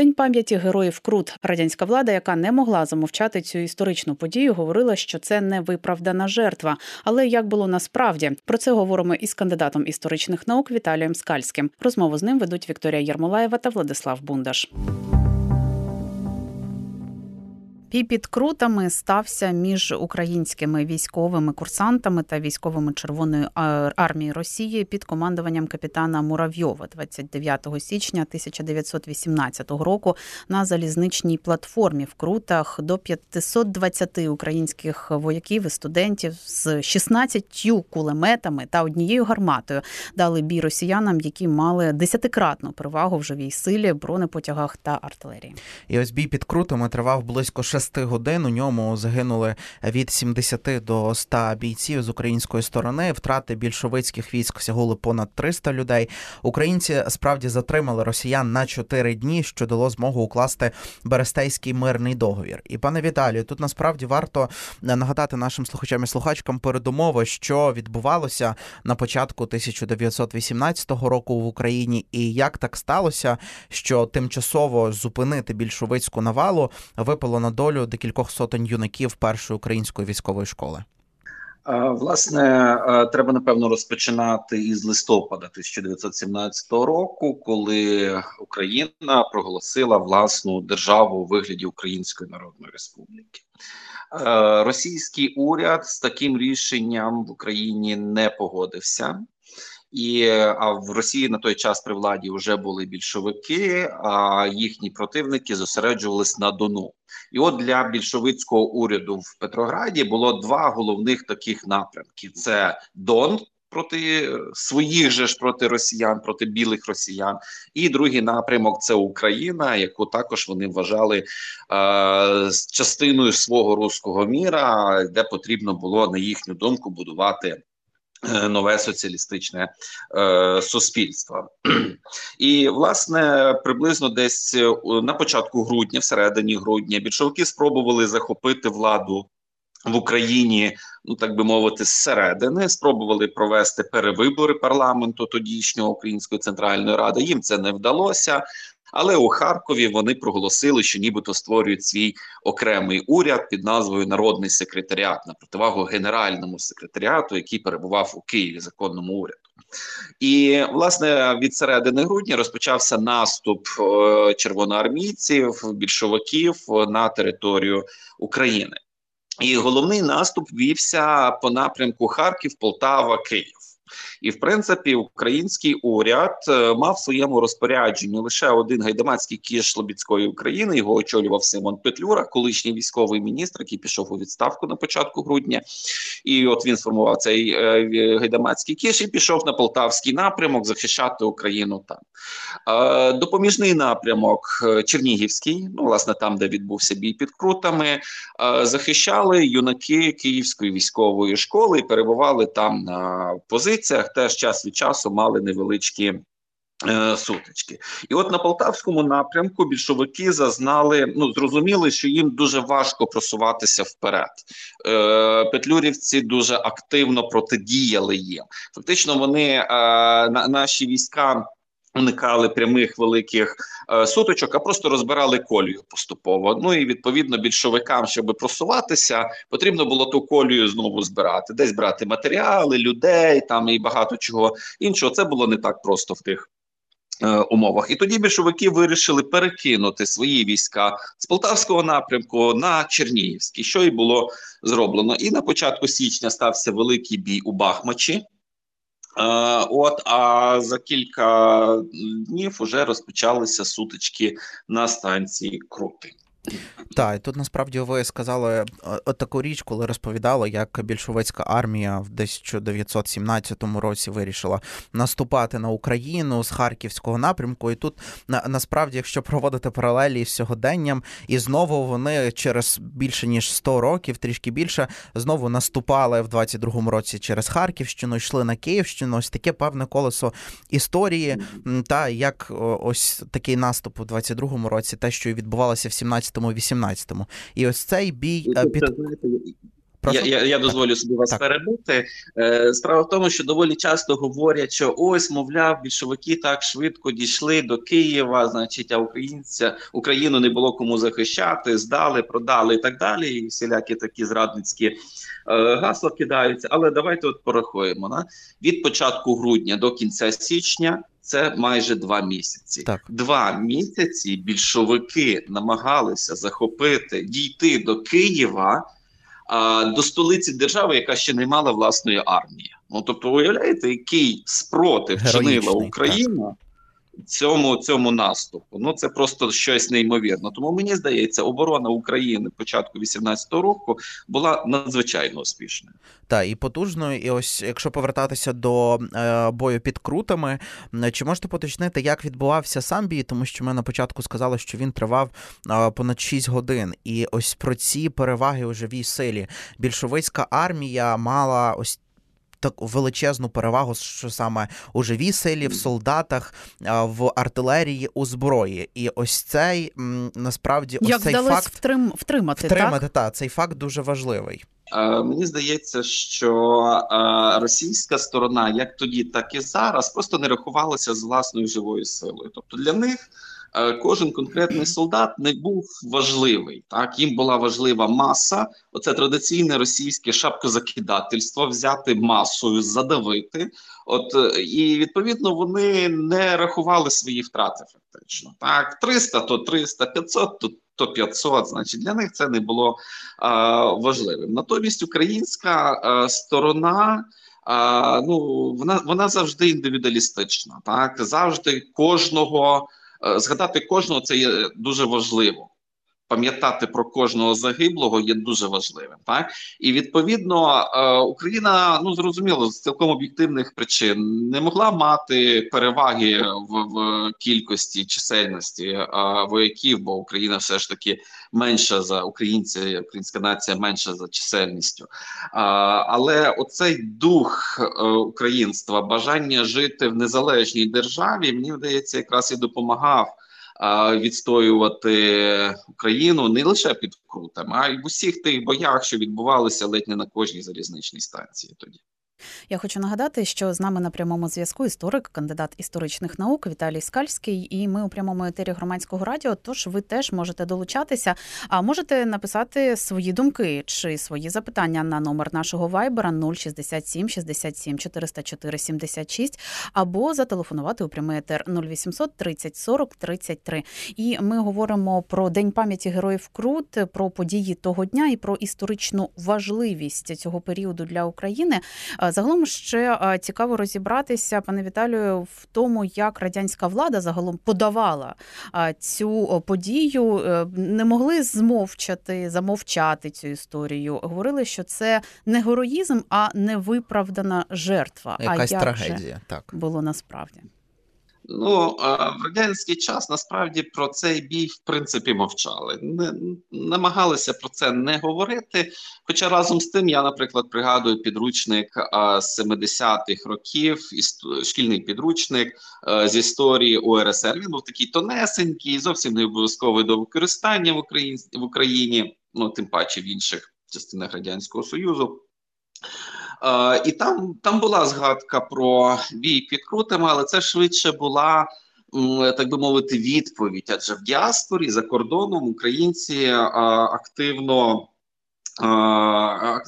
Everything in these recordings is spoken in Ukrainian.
День пам'яті героїв Крут. Радянська влада, яка не могла замовчати цю історичну подію, говорила, що це не виправдана жертва. Але як було насправді про це говоримо із кандидатом історичних наук Віталієм Скальським. Розмову з ним ведуть Вікторія Ярмолаєва та Владислав Бундаш. Бій під крутами стався між українськими військовими курсантами та військовими Червоної армії Росії під командуванням капітана Муравйова 29 січня 1918 року на залізничній платформі в Крутах до 520 українських вояків і студентів з 16 кулеметами та однією гарматою дали бій росіянам, які мали десятикратну перевагу в живій силі, бронепотягах та артилерії. І ось бій під крутами тривав близько 6 6 годин у ньому загинули від 70 до 100 бійців з української сторони. Втрати більшовицьких військ сягали понад 300 людей. Українці справді затримали росіян на 4 дні, що дало змогу укласти Берестейський мирний договір. І пане Віталію, тут насправді варто нагадати нашим слухачам і слухачкам передумови, що відбувалося на початку 1918 року в Україні, і як так сталося, що тимчасово зупинити більшовицьку навалу випало на долю долю декількох сотень юнаків першої української військової школи? Власне, треба напевно розпочинати із листопада 1917 року, коли Україна проголосила власну державу у вигляді Української Народної Республіки. Російський уряд з таким рішенням в Україні не погодився. І а в Росії на той час при владі вже були більшовики, а їхні противники зосереджувались на Дону. І от для більшовицького уряду в Петрограді було два головних таких напрямки: це Дон. Проти своїх же ж проти росіян, проти білих росіян, і другий напрямок це Україна, яку також вони вважали е, частиною свого руського міра, де потрібно було на їхню думку будувати нове соціалістичне е, суспільство, і власне приблизно десь е, на початку грудня, всередині грудня, більшовики спробували захопити владу в Україні, ну так би мовити, зсередини спробували провести перевибори парламенту тодішнього Української центральної ради. Їм це не вдалося. Але у Харкові вони проголосили, що нібито створюють свій окремий уряд під назвою Народний секретаріат на противагу генеральному секретаріату, який перебував у Києві законному уряду. І власне від середини грудня розпочався наступ е, червоноармійців, більшовиків на територію України. І головний наступ вівся по напрямку Харків, Полтава, Київ. І в принципі, український уряд е, мав в своєму розпорядженні лише один гайдамацький кіш Слобідської України. Його очолював Симон Петлюра, колишній військовий міністр, який пішов у відставку на початку грудня. І от він сформував цей е, гайдамацький кіш і пішов на полтавський напрямок захищати Україну. Там е, допоміжний напрямок Чернігівський, ну власне там, де відбувся бій під крутами, захищали юнаки Київської військової школи і перебували там на позиціях теж час від часу мали невеличкі. Е, сутички, і от на полтавському напрямку більшовики зазнали, ну зрозуміли, що їм дуже важко просуватися вперед. Е, Петлюрівці дуже активно протидіяли їм. Фактично, вони е, наші війська уникали прямих великих е, суточок, а просто розбирали колію поступово. Ну і відповідно більшовикам, щоб просуватися, потрібно було ту колію знову збирати, десь брати матеріали, людей там і багато чого іншого. Це було не так просто в тих. Е, умовах і тоді більшовики вирішили перекинути свої війська з полтавського напрямку на Чернігівський, що і було зроблено. І на початку січня стався великий бій у Бахмачі. Е, от а за кілька днів вже розпочалися сутички на станції Крути. Так, і тут насправді ви сказали е, от таку річ, коли розповідали, як більшовицька армія в десь 1917 році вирішила наступати на Україну з харківського напрямку. І тут на, насправді, якщо проводити паралелі з сьогоденням, і знову вони через більше ніж 100 років, трішки більше, знову наступали в 22-му році через Харківщину, йшли на Київщину. Ось таке певне колесо історії. Та як ось такий наступ у 22-му році, те, що відбувалося в 17 17-18. І ось цей бій е, під. Я я, я дозволю собі вас так. перебути. Е, Справа в тому, що доволі часто говорять, що ось, мовляв, більшовики так швидко дійшли до Києва, значить, а українця Україну не було кому захищати, здали, продали і так далі. І всілякі такі зрадницькі е, гасла кидаються. Але давайте от порахуємо на від початку грудня до кінця січня. Це майже два місяці. Так. Два місяці більшовики намагалися захопити дійти до Києва до столиці держави, яка ще не мала власної армії. Ну тобто, уявляєте, який спротив чинила Україна. Так цьому цьому наступу. Ну це просто щось неймовірно. Тому мені здається, оборона України початку 18-го року була надзвичайно успішною. Так, і потужною. І ось якщо повертатися до е, бою під крутами, чи можете поточнити, як відбувався сам бій? Тому що ми на початку сказали, що він тривав е, понад 6 годин, і ось про ці переваги у живій силі більшовицька армія мала ось таку величезну перевагу, що саме у живій силі, в солдатах, в артилерії, у зброї. І ось цей насправді ось Як цей факт втрим, втримати. Втримати, так? та, цей факт дуже важливий. Мені здається, що російська сторона, як тоді, так і зараз, просто не рахувалася з власною живою силою. Тобто для них Е, кожен конкретний солдат не був важливий. Так їм була важлива маса. Оце традиційне російське шапкозакидательство, взяти масою, задавити. От е, і відповідно вони не рахували свої втрати. Фактично, так 300, то 300, 500, то то 500, значить для них це не було а, важливим. Натомість українська а, сторона. А, ну вона вона завжди індивідуалістична, так завжди кожного Е, згадати кожного це є дуже важливо. Пам'ятати про кожного загиблого є дуже важливим, так і відповідно е, Україна ну зрозуміло з цілком об'єктивних причин не могла мати переваги в, в кількості чисельності е, вояків, бо Україна все ж таки менша за українці, українська нація менша за чисельністю. Але оцей дух українства, бажання жити в незалежній державі, мені здається, якраз і допомагав відстоювати Україну не лише під Крутами, а й в усіх тих боях, що відбувалися ледь не на кожній залізничній станції тоді. Я хочу нагадати, що з нами на прямому зв'язку історик, кандидат історичних наук Віталій Скальський, і ми у прямому етері громадського радіо. Тож ви теж можете долучатися, а можете написати свої думки чи свої запитання на номер нашого вайбера 067 67 404 76 або зателефонувати у прямий етер 0800 30 40 33. І ми говоримо про день пам'яті героїв Крут, про події того дня і про історичну важливість цього періоду для України. Загалом ще цікаво розібратися, пане Віталію, в тому, як радянська влада загалом подавала цю подію, е, не могли змовчати, замовчати цю історію. Говорили, що це не героїзм, а невиправдана жертва. Якась а як трагедія же так було насправді. Ну в радянський час насправді про цей бій в принципі мовчали, не намагалися про це не говорити. Хоча разом з тим я, наприклад, пригадую підручник з 70-х років, шкільний підручник з історії УРСР. Він був такий тонесенький, зовсім не обов'язковий до використання в Україні в Україні, ну тим паче в інших частинах радянського союзу. Е, і там там була згадка про бій під крутами, але це швидше була. Так би мовити, відповідь, адже в діаспорі за кордоном українці а, активно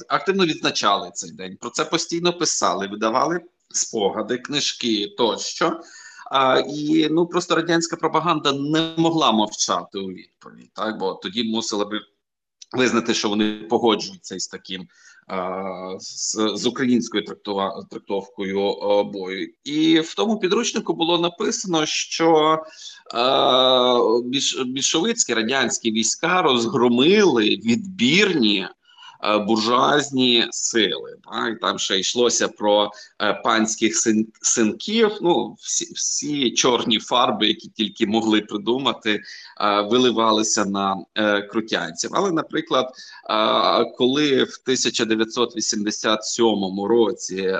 активно відзначали цей день. Про це постійно писали, видавали спогади, книжки тощо. І ну просто радянська пропаганда не могла мовчати у відповідь, так бо тоді мусила би визнати, що вони погоджуються із таким з, з українською трактова, трактовкою бою, і в тому підручнику було написано, що е, більшовицькі радянські війська розгромили відбірні Е, буржуазні сили. Так? Там ще йшлося про е, панських син, синків. Ну, всі всі чорні фарби, які тільки могли придумати, е, виливалися на крутянців. Але, наприклад, коли в 1987 році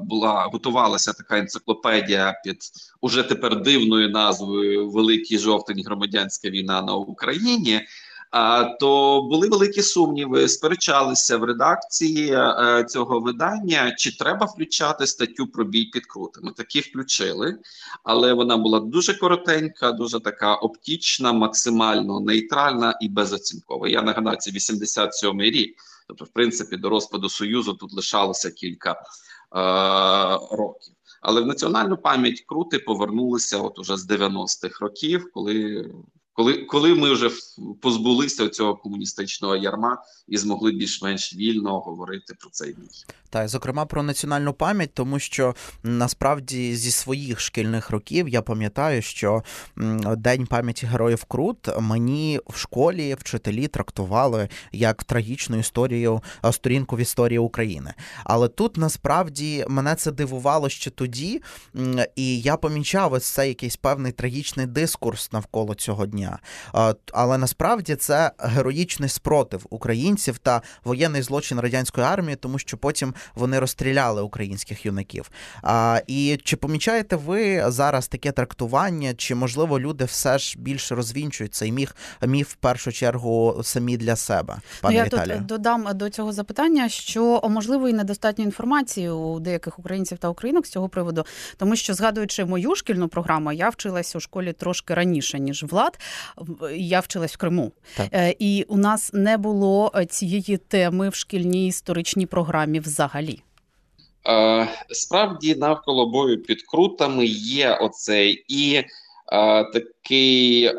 була готувалася така енциклопедія під уже тепер дивною назвою Великий жовтень громадянська війна на Україні то були великі сумніви, сперечалися в редакції е, цього видання, чи треба включати статтю про бій під крутами. Такі включили, але вона була дуже коротенька, дуже така оптічна, максимально нейтральна і безоцінкова. Я нагадаю, це 87-й рік. Тобто, в принципі, до розпаду союзу тут лишалося кілька е, років. Але в національну пам'ять крути повернулися от уже з 90-х років, коли коли коли ми вже позбулися цього комуністичного ярма і змогли більш-менш вільно говорити про цей бій. Та зокрема про національну пам'ять, тому що насправді зі своїх шкільних років я пам'ятаю, що День пам'яті героїв Крут мені в школі вчителі трактували як трагічну історію сторінку в історії України. Але тут насправді мене це дивувало ще тоді, і я помічав ось цей якийсь певний трагічний дискурс навколо цього дня. Але насправді це героїчний спротив українців та воєнний злочин радянської армії, тому що потім вони розстріляли українських юнаків. І чи помічаєте ви зараз таке трактування? Чи можливо люди все ж більше розвінчують цей міф, міф в першу чергу самі для себе? Пане ну, я Віталію? тут додам до цього запитання, що можливо і недостатньо інформації у деяких українців та українок з цього приводу, тому що згадуючи мою шкільну програму, я вчилася у школі трошки раніше ніж влад. Я вчилась в Криму, так. Е, і у нас не було цієї теми в шкільній історичній програмі взагалі? Е, Справді навколо бою під крутами є оцей і е, такий.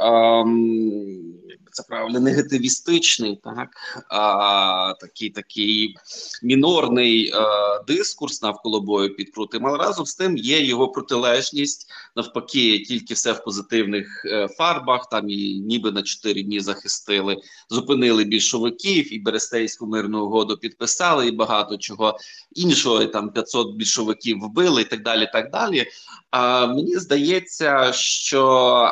Це правильно негативістичний, так а, такий такий мінорний а, дискурс навколо бою під крутим, але разом з тим є його протилежність, навпаки, тільки все в позитивних е, фарбах. Там і ніби на чотири дні захистили, зупинили більшовиків і Берестейську мирну угоду підписали, і багато чого іншого. Там 500 більшовиків вбили, і так далі. так далі. Мені здається, що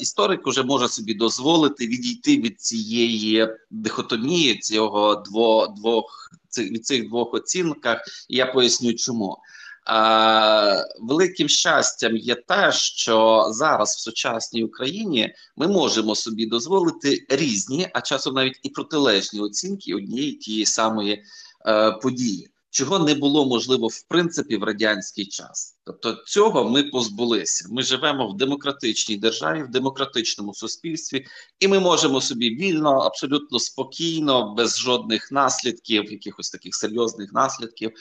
історик уже може собі дозволити відійти від цієї дихотомії, цього дво, двох цих від цих двох оцінках, і я поясню, чому. А, Великим щастям є те, що зараз в сучасній Україні ми можемо собі дозволити різні, а часом навіть і протилежні оцінки однієї тієї самої е, події чого не було можливо в принципі в радянський час. Тобто цього ми позбулися. Ми живемо в демократичній державі, в демократичному суспільстві, і ми можемо собі вільно, абсолютно спокійно, без жодних наслідків, якихось таких серйозних наслідків,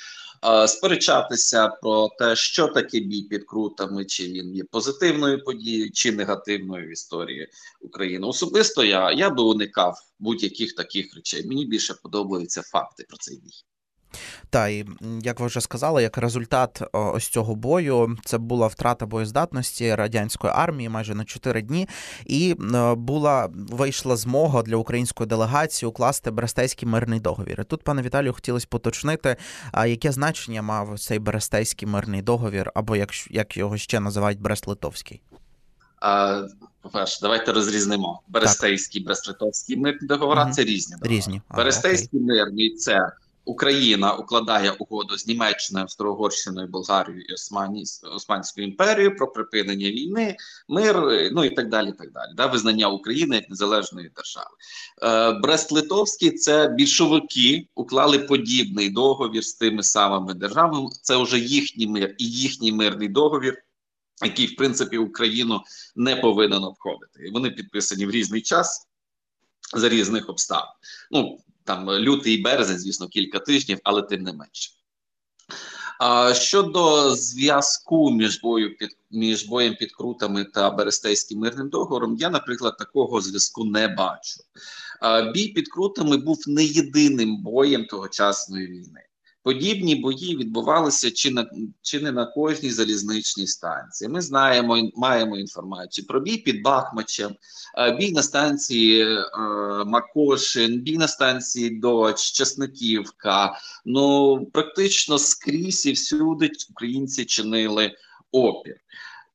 сперечатися про те, що таке бій під крутами, чи він є позитивною подією, чи негативною в історії України. Особисто я я би уникав будь-яких таких речей. Мені більше подобаються факти про цей бій. Та і як ви вже сказали, як результат ось цього бою це була втрата боєздатності радянської армії майже на 4 дні, і була вийшла змога для української делегації укласти Берестейський мирний договір. І Тут, пане Віталію, хотілося поточнити, а яке значення мав цей Берестейський мирний договір, або як як його ще називають Брест-Литовський? По-перше, давайте розрізнимо Берестейський, Брест-Литовський мирний договори угу. це різні. Різні. Берестейський мирний це Україна укладає угоду з Німеччиною, Австро-Угорщиною, Болгарією і Османі, Османською імперією про припинення війни, мир, ну і так далі. так далі, да, Визнання України як незалежної держави. Е, Брест-Литовський це більшовики уклали подібний договір з тими самими державами. Це вже їхній мир і їхній мирний договір. Який в принципі Україну не повинен обходити, і вони підписані в різний час за різних обставин. Ну там лютий і березень, звісно, кілька тижнів, але тим не менше. Щодо зв'язку між бою під між боєм під крутами та Берестейським мирним договором, я, наприклад, такого зв'язку не бачу. Бій під крутами був не єдиним боєм тогочасної війни. Подібні бої відбувалися чи на чи не на кожній залізничній станції. Ми знаємо, маємо інформацію про бій під Бахмачем, е, бій на станції е, Макошин, бій на станції Доч, Чесниківка. Ну практично скрізь і всюди українці чинили опір.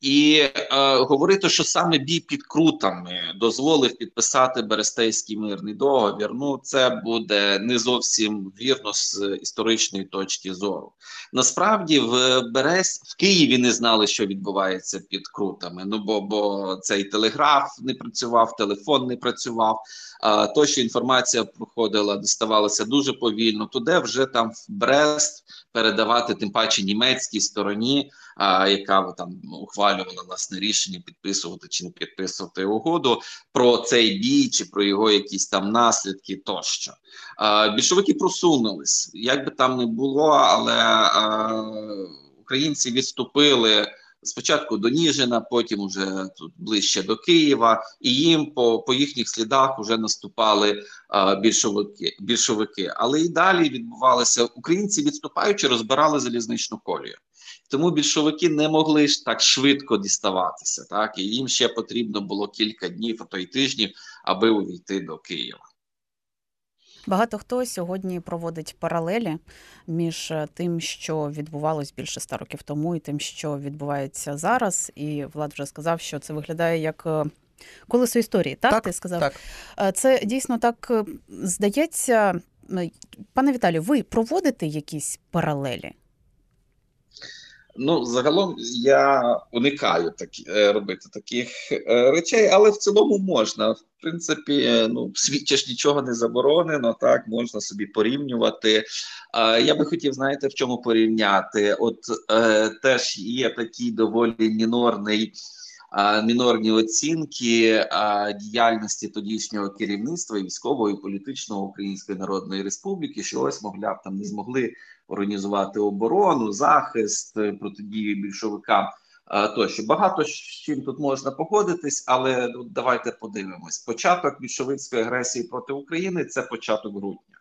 І е, говорити, що саме бій під крутами дозволив підписати Берестейський мирний договір. Ну це буде не зовсім вірно з історичної точки зору. Насправді, в Берест в Києві не знали, що відбувається під крутами. Ну бо бо цей телеграф не працював, телефон не працював. А то, що інформація проходила, доставалася дуже повільно. Туди вже там в Брест передавати, тим паче німецькій стороні, а, яка там ухвалювала власне рішення підписувати чи не підписувати угоду про цей бій, чи про його якісь там наслідки тощо. Е, Більшовики просунулись, як би там не було, але е, українці відступили спочатку до Ніжина, потім уже тут ближче до Києва, і їм по по їхніх слідах вже наступали а, більшовики. більшовики. Але і далі відбувалося українці, відступаючи, розбирали залізничну колію. Тому більшовики не могли ж так швидко діставатися, так і їм ще потрібно було кілька днів, а то й тижнів, аби увійти до Києва. Багато хто сьогодні проводить паралелі між е, тим, що відбувалось більше ста років тому, і тим, що відбувається зараз. І Влад вже сказав, що це виглядає як е, колесо історії. Так, так ти сказав? Так. Е, це дійсно так здається. Пане Віталію, ви проводите якісь паралелі? Ну, загалом я уникаю такі е, робити таких е, речей, але в цілому можна. В принципі, е, ну в світі ж нічого не заборонено, так можна собі порівнювати. Я би хотів, знаєте, в чому порівняти? От теж є такий доволі мінорний. Мінорні оцінки діяльності тодішнього керівництва військового і політичного Української Народної Республіки, що ось, мовляв, там не змогли організувати оборону, захист е, протидії більшовикам. Е, тощо багато з чим тут можна погодитись, але ну, давайте подивимось: початок більшовицької агресії проти України це початок грудня.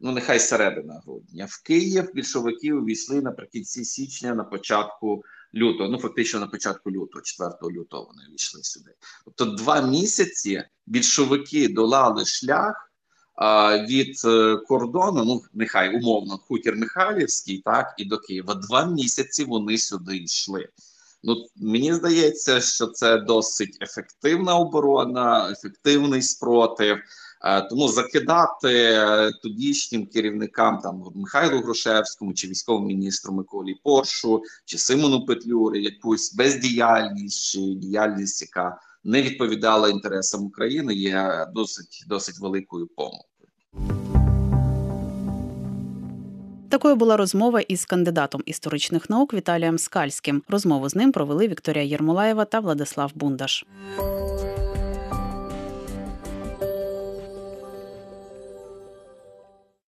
Ну, нехай середина грудня. В Київ більшовики увійшли наприкінці січня, на початку лютого. Ну фактично на початку лютого, 4 лютого вони увійшли сюди. Тобто, два місяці більшовики долали шлях від е, кордону, ну нехай умовно, хутір Михайлівський, так і до Києва. Два місяці вони сюди йшли. Ну мені здається, що це досить ефективна оборона, ефективний спротив. Е, тому закидати тодішнім керівникам там Михайлу Грушевському чи військовому міністру Миколі Поршу чи Симону Петлюри якусь бездіяльність чи діяльність, яка не відповідала інтересам України, є досить досить великою помилкою. Такою була розмова із кандидатом історичних наук Віталієм Скальським. Розмову з ним провели Вікторія Єрмолаєва та Владислав Бундаш.